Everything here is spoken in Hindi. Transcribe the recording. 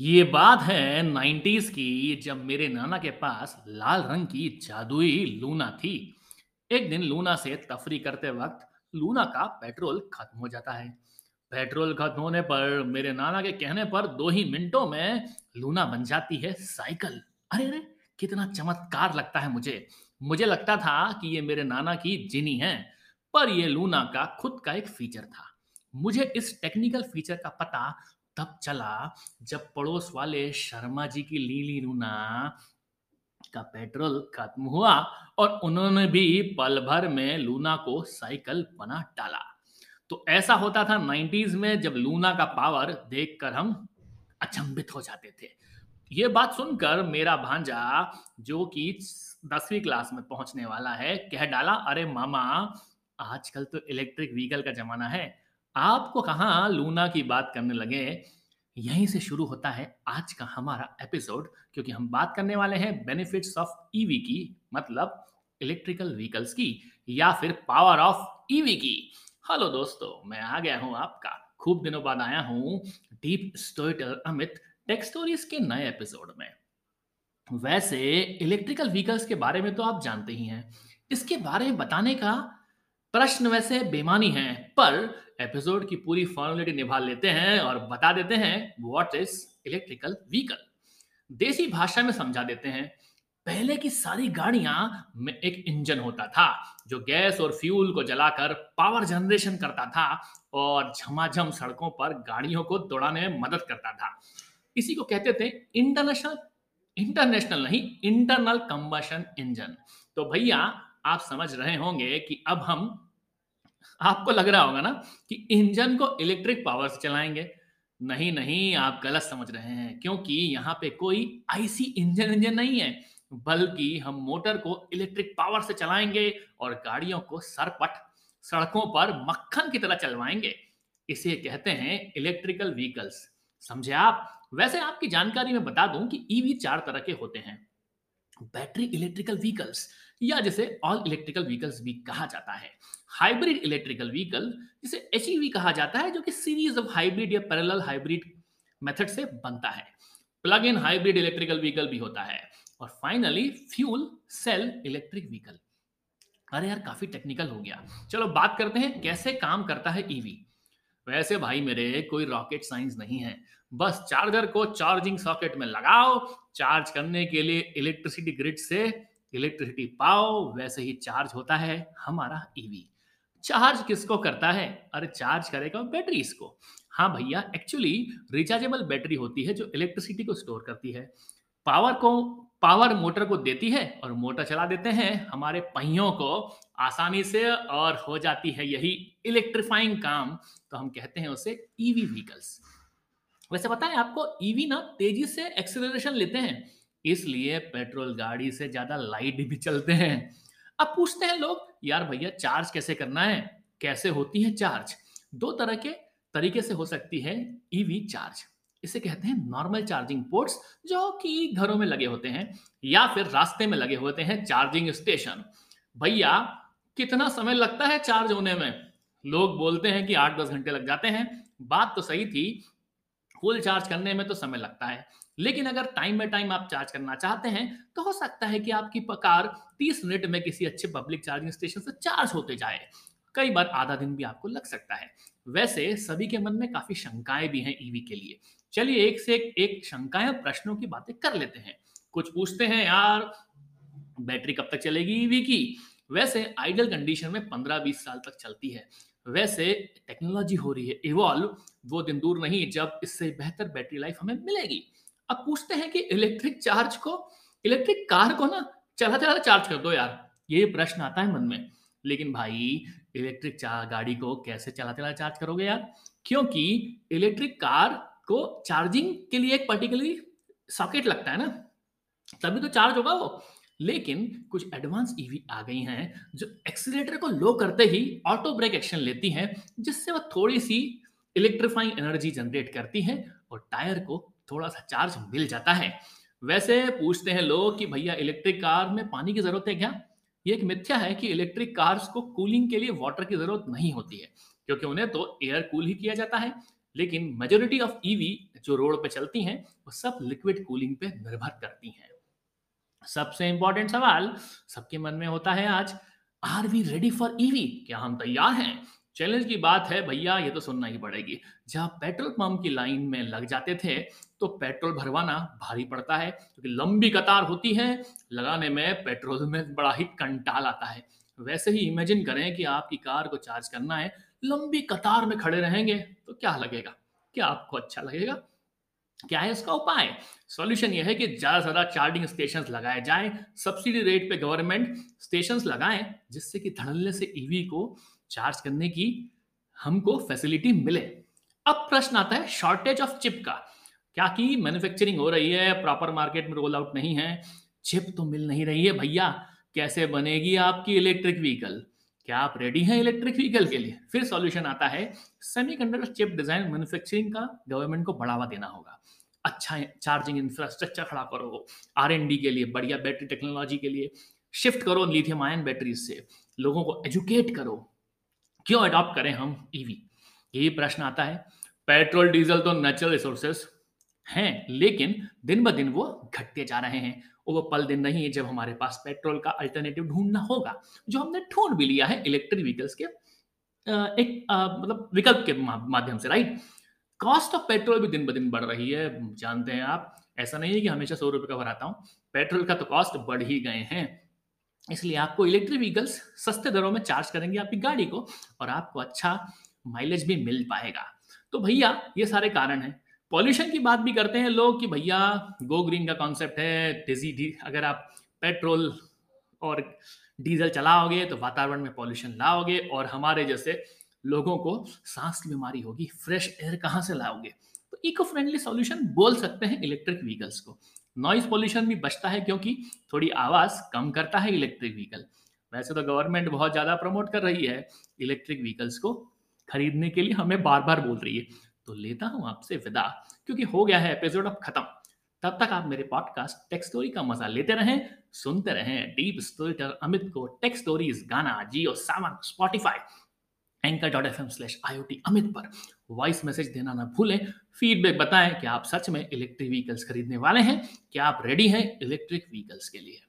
ये बात है 90s की जब मेरे नाना के पास लाल रंग की जादुई लूना थी। एक दिन लूना से तफरी करते वक्त लूना का पेट्रोल खत्म हो जाता है। पेट्रोल खत्म होने पर मेरे नाना के कहने पर दो ही मिनटों में लूना बन जाती है साइकिल। अरे अरे, कितना चमत्कार लगता है मुझे। मुझे लगता था कि ये मेरे नाना की जिनी है, पर ये लूना का खुद का एक फीचर था। मुझे इस टेक्निकल फीचर का पता तब चला जब पड़ोस वाले शर्मा जी की लीली लूना का पेट्रोल खत्म हुआ और उन्होंने भी पल भर में लूना को साइकिल बना डाला। तो ऐसा होता था 90s में जब लूना का पावर देखकर हम अचंभित हो जाते थे। ये बात सुनकर मेरा भांजा, जो कि दसवीं क्लास में पहुँचने वाला है, कह डाला, अरे मामा, आजकल तो इलेक्ट्रिक व्हीकल का जमाना है आपको कहा लूना की बात करने लगे? यहीं से शुरू होता है आज का हमारा एपिसोड क्योंकि हम बात करने वाले हैं बेनिफिट्स ऑफ़ ईवी की मतलब इलेक्ट्रिकल व्हीकल्स की, या फिर पावर ऑफ़ ईवी की। हेलो दोस्तों, मैं आ गया हूँ आपका। खूब दिनों बाद आया हूँ deep storyteller Amit tech stories के नए एपिसोड में। वैसे इलेक्ट्रिकल व्हीकल्स के बारे में तो आप जानते ही हैं। इसके बारे में बताने का प्रश्न वैसे बेमानी है, पर एपिसोड की पूरी फॉर्मेलिटी निभा लेते हैं और बता देते हैं व्हाट इज़ इलेक्ट्रिकल व्हीकल देसी भाषा में समझा देते हैं, पहले की सारी गाड़ियाँ में एक इंजन होता था, जो गैस और फ्यूल को जलाकर पावर जनरेशन करता था और झमाझम सड़कों पर गाड़ियों को दौड़ाने में मदद करता था। इसी को कहते थे इंटरनेशनल इंटरनेशनल नहीं इंटरनल कंबशन इंजन तो भैया आप समझ रहे होंगे कि अब हम, आपको लग रहा होगा ना कि इंजन को इलेक्ट्रिक पावर से चलाएँगे। नहीं नहीं, आप गलत समझ रहे हैं, क्योंकि यहाँ पे कोई आईसी इंजन इंजन नहीं है, बल्कि हम मोटर को इलेक्ट्रिक पावर से चलाएँगे और गाड़ियों को सरपट, सड़कों पर मक्खन की तरह चलवाएँगे। इसे कहते हैं इलेक्ट्रिकल व्हीकल्स समझे आप? वैसे आपकी जानकारी में बता दूँ कि ईवी चार तरह के होते हैं। बैटरी इलेक्ट्रिकल व्हीकल्स या जिसे ऑल इलेक्ट्रिकल व्हीकल्स भी कहा जाता है। हाइब्रिड इलेक्ट्रिकल व्हीकल जिसे एचईवी कहा जाता है, जो कि सीरीज़ ऑफ़ हाइब्रिड या पैरेलल हाइब्रिड मेथड से बनता है। Plug in hybrid electrical vehicle भी होता है। और finally fuel cell electric vehicle अरे यार, काफ़ी टेक्निकल हो गया। चलो बात करते हैं कैसे काम करता है ईवी वैसे भाई मेरे, कोई रॉकेट साइंस नहीं है। बस चार्जर को चार्जिंग सॉकेट में लगाओ। चार्ज करने के लिए इलेक्ट्रिसिटी ग्रिड से इलेक्ट्रिसिटी पाओ, वैसे ही चार्ज होता है हमारा ईवी चार्ज किसको करता है? अरे चार्ज करेगा बैटरी इसको हाँ भैया एक्चुअली रिचार्जेबल बैटरी होती है जो इलेक्ट्रिसिटी को स्टोर करती है। पावर को पावर मोटर को देती है और मोटर चला देते हैं। हमारे पहियों को आसानी से और हो जाती है यही इलेक्ट्रीफाइंग काम। तो हम कहते हैं उसे ईवी व्हीकल्स वैसे है आपको ईवी ना तेज़ी से एक्सेलरेशन लेते हैं। इसलिए पेट्रोल गाड़ी से ज़्यादा लाइट भी चलते हैं। अब पूछते हैं लोग, यार भैया, चार्ज कैसे करना है? कैसे होती है चार्ज? दो तरह के तरीके से हो सकती है ईवी चार्ज। इसे कहते हैं नॉर्मल चार्जिंग पोर्ट्स, जो कि घरों में लगे होते हैं या फिर रास्ते में लगे होते हैं चार्जिंग स्टेशन। भैया, कितना समय लगता है चार्ज होने में? लोग बोलते हैं कि आठ दस घंटे लग जाते हैं। बात तो सही थी, फुल चार्ज करने में तो समय लगता है। लेकिन अगर टाइम बाय टाइम आप चार्ज करना चाहते हैं तो हो सकता है कि आपकी कार 30 मिनट में किसी अच्छे पब्लिक चार्जिंग स्टेशन से चार्ज होते जाए। कई बार आधा दिन भी आपको लग सकता है। वैसे सभी के मन में काफ़ी शंकाएँ भी हैं ईवी के लिए। चलिए एक से एक, एक शंकाएँ प्रश्नों की बातें कर लेते हैं। कुछ पूछते हैं यार बैटरी कब तक चलेगी ईवी की? वैसे आइडियल कंडीशन में 15-20 साल तक चलती है। वैसे टेक्नोलॉजी हो रही है इवॉल्व वो दिन दूर नहीं जब इससे बेहतर बैटरी लाइफ हमें मिलेगी। अब पूछते हैं कि इलेक्ट्रिक चार्ज को इलेक्ट्रिक कार को ना चला चला चार्ज कर दो यार। ये प्रश्न आता है मन में। लेकिन भाई इलेक्ट्रिक गाड़ी को कैसे चला चला चार्ज करोगे यार? क्योंकि इलेक्ट्रिक कार को चार्जिंग के लिए एक पर्टिकुलरली सॉकेट लगता है ना। तभी तो चार्ज होगा वो। लेकिन कुछ एडवांस ईवी आ गई हैं, जो एक्सीटर को लो करते ही ऑटो ब्रेक एक्शन लेती हैं, जिससे वह थोड़ी सी इलेक्ट्रीफाइंग एनर्जी जनरेट करती है और टायर को थोड़ा सा चार्ज मिल जाता है। वैसे पूछते हैं लोग कि भैया, इलेक्ट्रिक कार में पानी की ज़रूरत है क्या? ये एक मिथ्या है कि इलेक्ट्रिक कार्स को कूलिंग के लिए वाटर की ज़रूरत नहीं होती है, क्योंकि उन्हें तो एयर कूल ही किया जाता है। लेकिन मेजोरिटी ऑफ़ ईवी जो रोड पे चलती हैं, वो सब लिक्विड कूलिंग पे निर्भर करती हैं। सबसे इंपॉर्टेंट सवाल सबके मन में होता है आज, are we ready for EV? क्या हम तैयार हैं? चैलेंज की बात है, भैया, ये तो सुनना ही पड़ेगी। जहाँ पेट्रोल पंप की लाइन में लग जाते थे तो पेट्रोल भरवाना भारी पड़ता है, क्योंकि तो लंबी कतार होती है, लगाने में पेट्रोल में बड़ा ही कंटाल आता है। वैसे ही इमेजिन करें कि आपकी कार को चार्ज करना है, लंबी कतार में खड़े रहेंगे तो क्या लगेगा? क्या आपको अच्छा लगेगा? क्या है इसका उपाय? सॉल्यूशन यह है कि ज़्यादा से ज़्यादा चार्जिंग स्टेशन लगाए जाएँ सब्सिडी रेट पे गवर्नमेंट स्टेशन लगाएँ, जिससे कि धड़ल्ले से ईवी को चार्ज करने की हमको फैसिलिटी मिले। अब प्रश्न आता है शॉर्टेज ऑफ़ चिप का। क्या की मैन्युफैक्चरिंग हो रही है प्रॉपर मार्केट में रोल आउट नहीं है। चिप तो मिल नहीं रही है भैया। कैसे बनेगी आपकी इलेक्ट्रिक व्हीकल क्या आप रेडी हैं इलेक्ट्रिक व्हीकल के लिए? फिर सॉल्यूशन आता है सेमीकंडक्टर चिप डिज़ाइन मैन्युफैक्चरिंग का गवर्नमेंट को बढ़ावा देना होगा। अच्छा चार्जिंग इंफ्रास्ट्रक्चर खड़ा करो। आर के लिए, बढ़िया बैटरी टेक्नोलॉजी के लिए। शिफ्ट करो लिथियम आयन बैटरीज से। लोगों को एजुकेट करो। क्यों अडॉप्ट करें हम ईवी यही प्रश्न आता है। पेट्रोल, डीजल तो नेचुरल रिसोर्सेस हैं, लेकिन दिन ब दिन वो घटते जा रहे हैं। वो पल दिन नहीं है जब हमारे पास पेट्रोल का अल्टरनेटिव ढूंढना होगा, जो हमने ढूंढ भी लिया है इलेक्ट्रिक व्हीकल्स के एक मतलब विकल्प के माध्यम से राइट कॉस्ट ऑफ़ पेट्रोल भी दिन ब दिन बढ़ रही है, जानते हैं आप। ऐसा नहीं है कि हमेशा सौ रुपये का भराता हूँ। पेट्रोल का तो कॉस्ट बढ़ ही गए हैं। इसलिए आपको इलेक्ट्रिक व्हीकल्स सस्ते दरों में चार्ज करेंगे आपकी गाड़ी को और आपको अच्छा माइलेज भी मिल पाएगा। तो भैया, ये सारे कारण हैं। पॉल्यूशन की बात भी करते हैं लोग कि भैया गो ग्रीन का कॉन्सेप्ट है डिजी डी अगर आप पेट्रोल और डीजल चलाओगे तो वातावरण में पॉल्यूशन लाओगे और हमारे जैसे लोगों को सांस की बीमारी होगी फ्रेश एयर कहाँ से लाओगे? तो इको फ्रेंडली सॉल्यूशन बोल सकते हैं इलेक्ट्रिक व्हीकल्स को। नॉइज़ पॉल्यूशन भी बचता है क्योंकि थोड़ी आवाज़ कम करता है इलेक्ट्रिक व्हीकल वैसे तो गवर्नमेंट बहुत ज़्यादा प्रमोट कर रही है इलेक्ट्रिक व्हीकल्स को खरीदने के लिए, हमें बार बार बोल रही है। तो लेता हूँ आपसे विदा, क्योंकि हो गया है एपिसोड अब खत्म। तब तक आप मेरे पॉडकास्ट टेक स्टोरी का मज़ा लेते रहें, सुनते रहें डीप स्टोरीटर अमित को tech stories Gaana Jio Saavn Spotify anchor dot F M slash I O T Amit पर वॉइस मैसेज देना ना भूलें। फीडबैक बताएँ कि आप सच में इलेक्ट्रिक व्हीकल्स खरीदने वाले हैं। क्या आप रेडी हैं इलेक्ट्रिक व्हीकल्स के लिए?